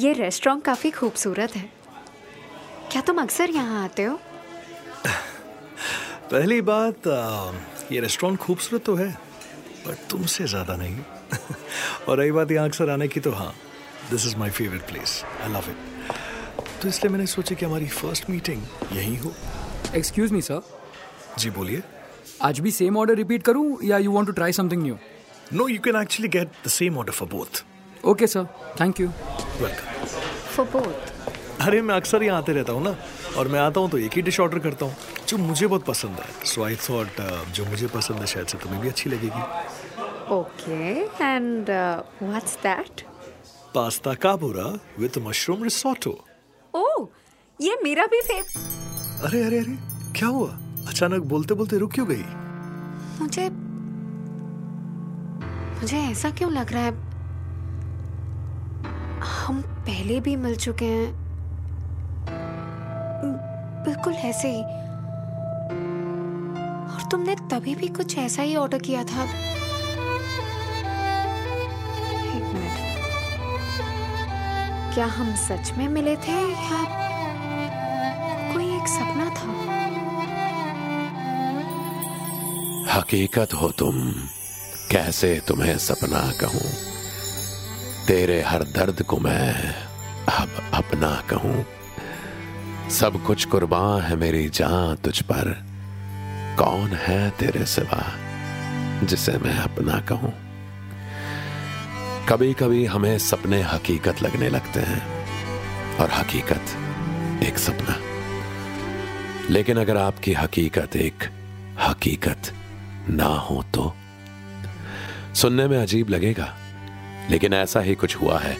ये रेस्टोरेंट काफ़ी खूबसूरत है। क्या तुम अक्सर यहाँ आते हो? पहली बात आ, ये रेस्टोरेंट खूबसूरत तो है पर तुमसे ज़्यादा नहीं। और रही बात यहाँ अक्सर आने की तो हाँ this is my favourite place I love it तो इसलिए मैंने सोचा कि हमारी फ़र्स्ट मीटिंग यही हो। एक्सक्यूज मी सर जी बोलिए। आज भी सेम ऑर्डर रिपीट करूँ या you want to try something new no you can actually get the same order for both okay sir thank you welcome for both अरे मैं अक्सर यहाँ आते रहता हूँ ना और मैं आता हूँ तो एक ही डिश ऑर्डर करता हूँ जो मुझे बहुत पसंद है। सो आई थॉट जो मुझे पसंद है शायद से तुम्हें भी अच्छी लगेगी। Okay and what's that pasta carbonara with mushroom risotto oh ये मेरा भी फेव अरे अरे अरे क्या हुआ? अचानक बोलते बोलते रुक क्यों गई? मुझे मुझे ऐसा क्यों लग रहा है? हम पहले भी मिल चुके हैं। बिल्कुल ऐसे ही। और तुमने तभी भी कुछ ऐसा ही ऑर्डर किया था। क्या हम सच में मिले थे या कोई एक सपना था? हकीकत हो तुम, कैसे तुम्हें सपना कहूँ? तेरे हर दर्द को मैं अब अपना कहूँ। सब कुछ कुर्बान है मेरी जान तुझ पर। कौन है तेरे सिवा जिसे मैं अपना कहूँ? कभी कभी हमें सपने हकीकत लगने लगते हैं, और हकीकत एक सपना। लेकिन अगर आपकी हकीकत एक हकीकत ना हो तो? सुनने में अजीब लगेगा। लेकिन ऐसा ही कुछ हुआ है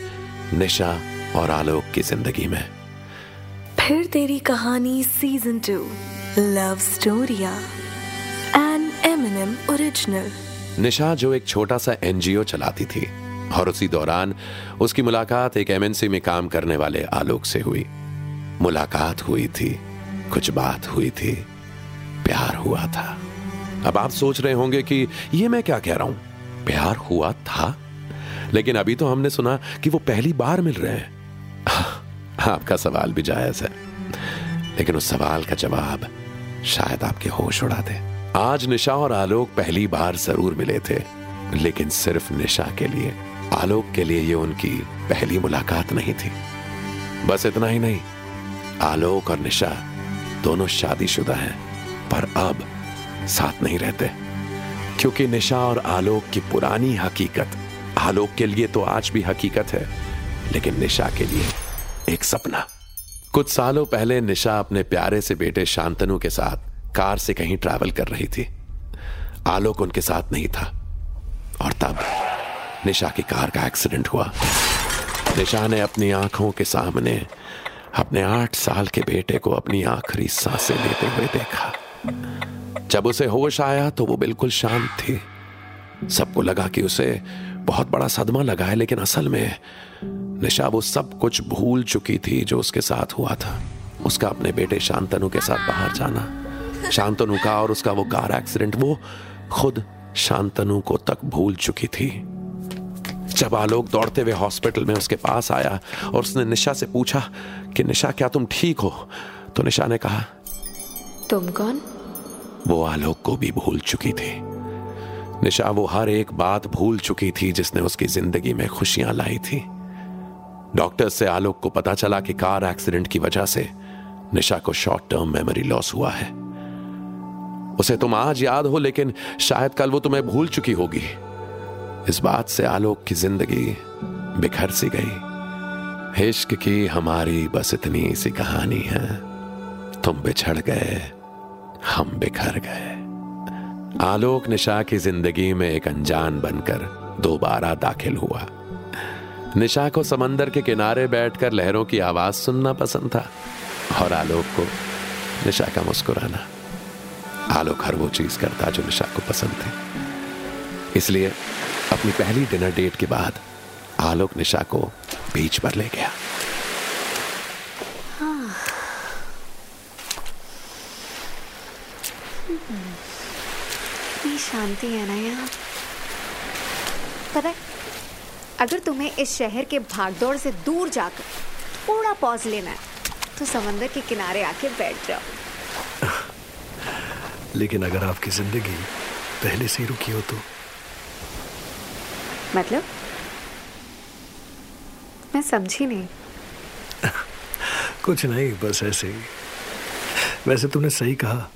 निशा और आलोक की ज़िंदगी में। फिर तेरी कहानी सीज़न टू लव स्टोरिया एन एम ओरिजिनल निशा जो एक छोटा सा एनजीओ चलाती थी और उसी दौरान उसकी मुलाकात एक एमएनसी में काम करने वाले आलोक से हुई। मुलाकात हुई थी कुछ बात हुई थी प्यार हुआ था। अब आप सोच रहे होंगे कि ये मैं क्या कह रहा हूँ? प्यार हुआ था? लेकिन अभी तो हमने सुना कि वो पहली बार मिल रहे हैं। आपका सवाल भी जायज़ है। लेकिन उस सवाल का जवाब शायद आपके होश उड़ा दे। आज निशा और आलोक पहली बार ज़रूर मिले थे, लेकिन सिर्फ़ निशा के लिए। आलोक के लिए ये उनकी पहली मुलाकात नहीं थी। बस इतना ही नहीं, आलोक और निशा दोनों शादीशुदा हैं, पर अब साथ नहीं रहते। क्योंकि निशा और आलोक की पुरानी हकीकत आलोक के लिए तो आज भी हकीकत है, लेकिन निशा के लिए एक सपना। कुछ सालों पहले निशा अपने प्यारे से बेटे शांतनु के साथ कार से कहीं ट्रैवल कर रही थी। आलोक उनके साथ नहीं था। और तब निशा की कार का एक्सीडेंट हुआ। निशा ने अपनी आँखों के सामने अपने आठ साल के बेटे को अपनी आखिरी साँसें लेते हुए देखा। जब उसे होश आया तो वो बिल्कुल शांत थी। सबको लगा कि उसे बहुत बड़ा सदमा लगा है लेकिन असल में निशा वो सब कुछ भूल चुकी थी जो उसके साथ हुआ था। उसका अपने बेटे शांतनु के साथ बाहर जाना शांतनु का और उसका वो कार एक्सीडेंट वो खुद शांतनु को तक भूल चुकी थी। जब आलोक दौड़ते हुए हॉस्पिटल में उसके पास आया और उसने निशा से पूछा कि निशा क्या तुम ठीक हो? तो निशा ने कहा तुम कौन? वो आलोक को भी भूल चुकी थी। निशा वो हर एक बात भूल चुकी थी जिसने उसकी ज़िंदगी में खुशियाँ लाई थी। डॉक्टर से आलोक को पता चला कि कार एक्सीडेंट की वजह से निशा को शॉर्ट टर्म मेमोरी लॉस हुआ है। उसे तुम आज याद हो, लेकिन शायद कल वो तुम्हें भूल चुकी होगी। इस बात से आलोक की ज़िंदगी बिखर सी गई। इश्क की हमारी बस इतनी सी कहानी है। तुम बिछड़ गए, हम बिखर गए। आलोक निशा की ज़िंदगी में एक अनजान बनकर दोबारा दाखिल हुआ। निशा को समंदर के किनारे बैठकर लहरों की आवाज़ सुनना पसंद था और आलोक को निशा का मुस्कुराना। आलोक हर वो चीज़ करता जो निशा को पसंद थी। इसलिए अपनी पहली डिनर डेट के बाद आलोक निशा को बीच पर ले गया। इतनी शांति है ना यहाँ? पता है अगर तुम्हें इस शहर के भागदौड़ से दूर जाकर थोड़ा पॉज लेना है तो समंदर के किनारे आके बैठ जाओ। लेकिन अगर आपकी ज़िंदगी पहले से रुकी हो तो? मतलब? मैं समझी नहीं। कुछ नहीं बस ऐसे ही। वैसे तूने सही कहा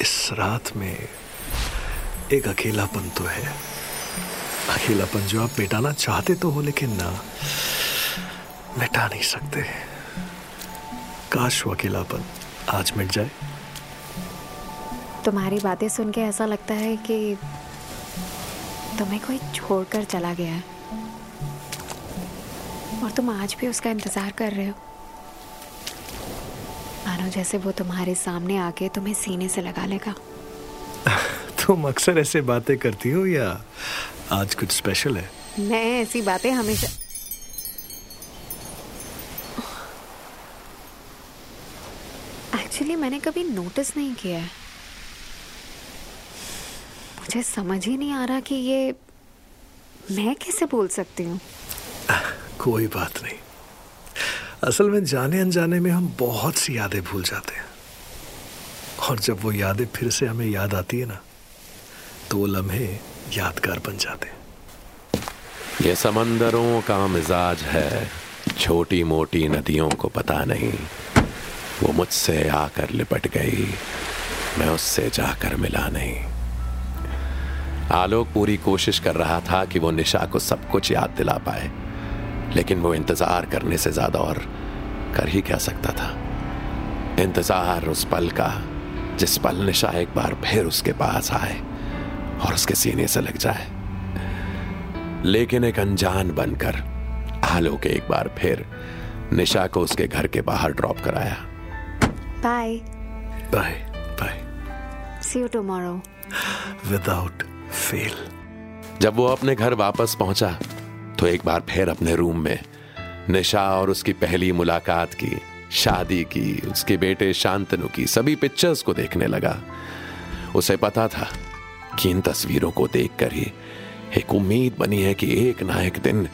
इस रात में एक अकेलापन तो है। अकेलापन जो आप मिटाना चाहते तो हो, लेकिन ना, मिटा नहीं सकते। काश वो अकेलापन आज मिट जाए। तुम्हारी बातें सुन के ऐसा लगता है कि तुम्हें कोई छोड़कर चला गया है। और तुम आज भी उसका इंतज़ार कर रहे हो। मानो जैसे वो तुम्हारे सामने आके तुम्हें सीने से लगा लेगा। तुम अक्सर ऐसे बातें करती हो या आज कुछ स्पेशल है? मैं ऐसी बातें हमेशा एक्चुअली मैंने कभी नोटिस नहीं किया है। मुझे समझ ही नहीं आ रहा कि ये मैं कैसे बोल सकती हूँ। कोई बात नहीं। असल में जाने अनजाने में हम बहुत सी यादें भूल जाते हैं। और जब वो यादें फिर से हमें याद आती है ना वो लम्हे यादगार बन जाते ये समंदरों का मिजाज है छोटी मोटी नदियों को पता नहीं। वो मुझसे आकर लिपट गई, मैं उससे जाकर मिला नहीं। आलोक पूरी कोशिश कर रहा था कि वो निशा को सब कुछ याद दिला पाए, लेकिन वो इंतज़ार करने से ज़्यादा और कर ही क्या सकता था। इंतज़ार उस पल का, जिस पल निशा एक बार फिर उसके पास आए। और उसके सीने से लग जाए। लेकिन एक अनजान बनकर आलोक एक बार फिर निशा को उसके घर के बाहर ड्रॉप कराया। Bye bye bye see you tomorrow without fail जब वो अपने घर वापस पहुँचा तो एक बार फिर अपने रूम में निशा और उसकी पहली मुलाकात की शादी की उसके बेटे शांतनु की सभी पिक्चर्स को देखने लगा। उसे पता था कि इन तस्वीरों को देखकर ही एक उम्मीद बनी है कि एक ना एक दिन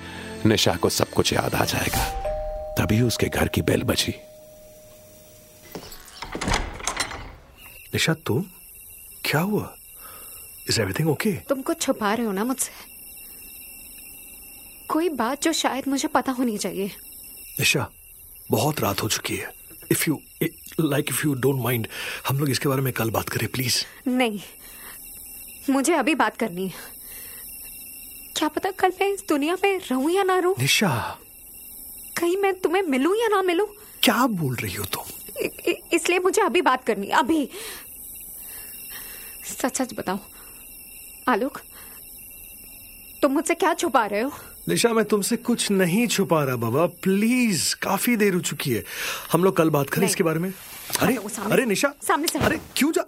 निशा को सब कुछ याद आ जाएगा। तभी उसके घर की बेल बजी। निशा तुम क्या हुआ? इज़ एवरीथिंग ओके तुम कुछ छुपा रहे हो ना मुझसे? कोई बात जो शायद मुझे पता होनी चाहिए। निशा बहुत रात हो चुकी है। If you like if you don't mind हम लोग इसके बारे में कल बात करें प्लीज़ नहीं मुझे अभी बात करनी है। क्या पता कल मैं इस दुनिया में रहूँ या ना रहूँ? निशा। कहीं मैं तुम्हें मिलूं या ना मिलूं? क्या बोल रही हो तुम? इसलिए मुझे अभी बात करनी अभी। सच सच बताओ आलोक तुम मुझसे क्या छुपा रहे हो? निशा मैं तुमसे कुछ नहीं छुपा रहा बाबा। प्लीज़ काफ़ी देर हो चुकी है। हम लोग कल बात करें। इसके बारे में? अरे अरे निशा। सामने से। अरे क्यों जा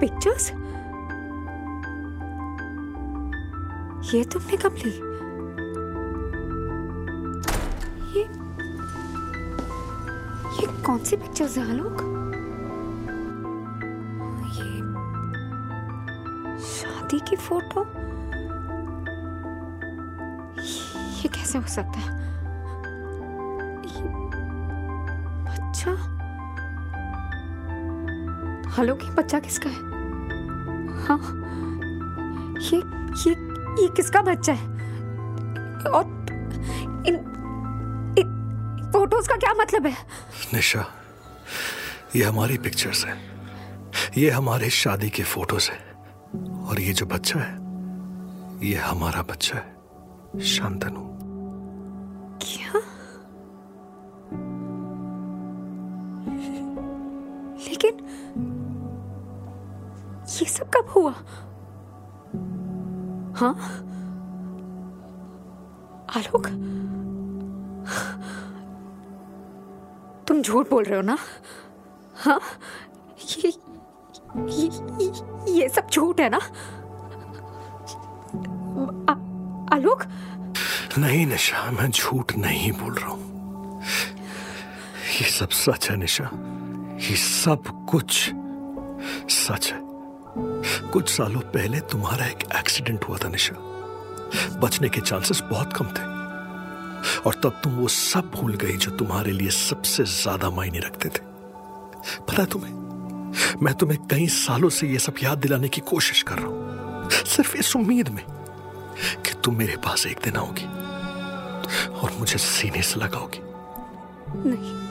पिक्चर्स ये तुमने कब ली? ये ये कौन सी पिक्चर्स है, आलोक? ये शादी की फ़ोटो ये कैसे हो सकता है? हेलो की बच्चा किसका है? हाँ। ये ये ये किसका बच्चा है? और इन इन फ़ोटोज़ का क्या मतलब है? निशा ये हमारी पिक्चर्स है। ये हमारे शादी के फ़ोटोज़ है। और ये जो बच्चा है ये हमारा बच्चा है शांतनु। क्या? ये सब कब हुआ? हाँ? आलोक? तुम झूठ बोल रहे हो ना? हाँ? ये ये, ये, सब झूठ है ना? आ, आलोक? नहीं निशा मैं झूठ नहीं बोल रहा हूँ। ये सब सच है निशा। ये सब कुछ सच है। कुछ सालों पहले तुम्हारा एक एक्सीडेंट हुआ था, निशा। बचने के चांसेस बहुत कम थे। और तब तुम वो सब भूल गई जो तुम्हारे लिए सबसे ज़्यादा मायने रखते थे। पता तुम्हें? मैं तुम्हें कई सालों से ये सब याद दिलाने की कोशिश कर रहा हूँ। सिर्फ़ इस उम्मीद में कि तुम मेरे पास एक दिन आओगी और मुझे सीने से लगाओगी। नहीं।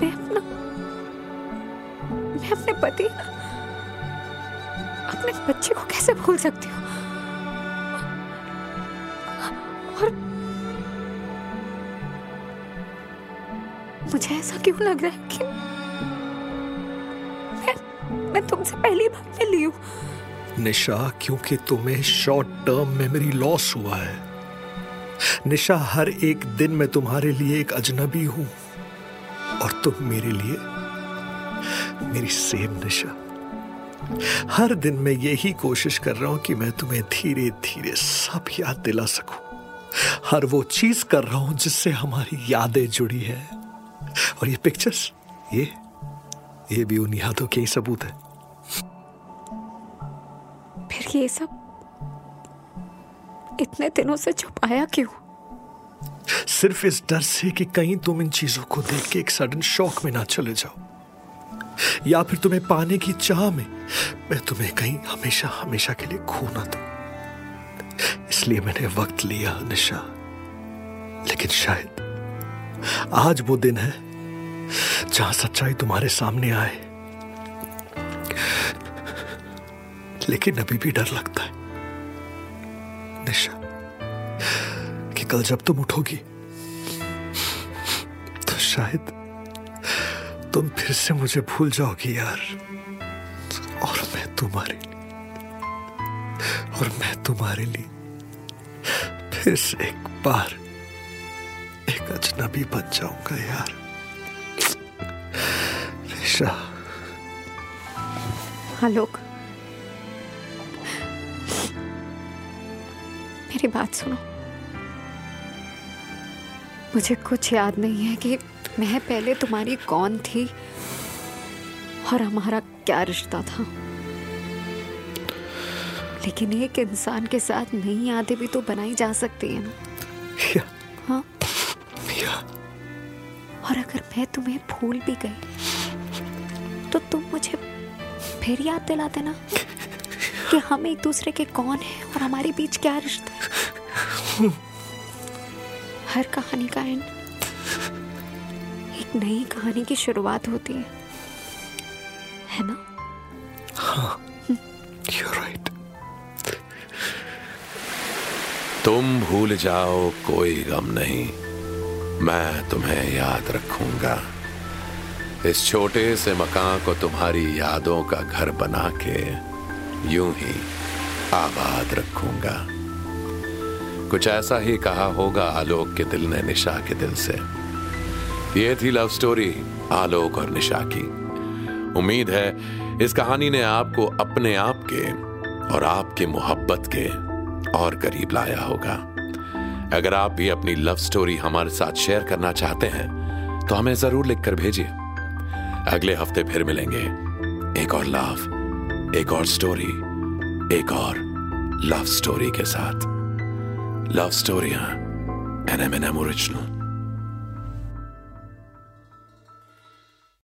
मैं अपना, मैं अपने पति अपने बच्चे को कैसे भूल सकती हूँ? और मुझे ऐसा क्यों लग रहा है कि मैं मैं तुमसे पहली बार मिली हूँ? निशा, क्योंकि तुम्हें शॉर्ट टर्म मेमोरी लॉस हुआ है। निशा, हर एक दिन मैं तुम्हारे लिए एक अजनबी हूँ। और तुम मेरे लिए मेरी सेम निशा हर दिन मैं यही कोशिश कर रहा हूँ कि मैं तुम्हें धीरे धीरे सब याद दिला सकूँ। हर वो चीज़ कर रहा हूँ जिससे हमारी यादें जुड़ी है। और ये पिक्चर्स ये ये भी उन यादों के ही सबूत है। फिर ये सब इतने दिनों से छुपाया क्यों? सिर्फ़ इस डर से कि कहीं तुम इन चीज़ों को देख के एक सडन शॉक में ना चले जाओ। या फिर तुम्हें पाने की चाह में मैं तुम्हें कहीं हमेशा हमेशा के लिए खो ना दूँ। इसलिए मैंने वक्त लिया, निशा। लेकिन शायद आज वो दिन है जहाँ सच्चाई तुम्हारे सामने आए। लेकिन अभी भी डर लगता है, निशा। कि कल जब तुम उठोगी तो शायद तुम फिर से मुझे भूल जाओगी यार। और मैं तुम्हारे और मैं तुम्हारे लिए फिर से एक बार एक अजनबी बन जाऊँगा यार। निशा आलोक मेरी बात सुनो। मुझे कुछ याद नहीं है कि मैं पहले तुम्हारी कौन थी और हमारा क्या रिश्ता था। लेकिन एक इंसान के साथ नई यादें भी तो बनाई जा सकती है ना। या, हाँ। या, और अगर मैं तुम्हें भूल भी गई तो तुम मुझे फिर याद दिला देना कि हम एक दूसरे के कौन हैं और हमारे बीच क्या रिश्ता है। हर कहानी का एंड एक नई कहानी की शुरुआत होती है। है ना? you're right. तुम भूल जाओ, कोई गम नहीं। मैं तुम्हें याद रखूँगा। इस छोटे से मकान को तुम्हारी यादों का घर बना के यूँ ही आबाद रखूँगा। कुछ ऐसा ही कहा होगा आलोक के दिल ने निशा के दिल से। ये थी लव स्टोरी आलोक और निशा की। उम्मीद है इस कहानी ने आपको अपने आप के और आपके मोहब्बत के और करीब लाया होगा। अगर आप भी अपनी लव स्टोरी हमारे साथ शेयर करना चाहते हैं तो हमें ज़रूर लिखकर भेजिए। अगले हफ़्ते फिर मिलेंगे। एक और लव एक और स्टोरी एक और लव स्टोरी के साथ। Love स्टोरियाँ N M N M original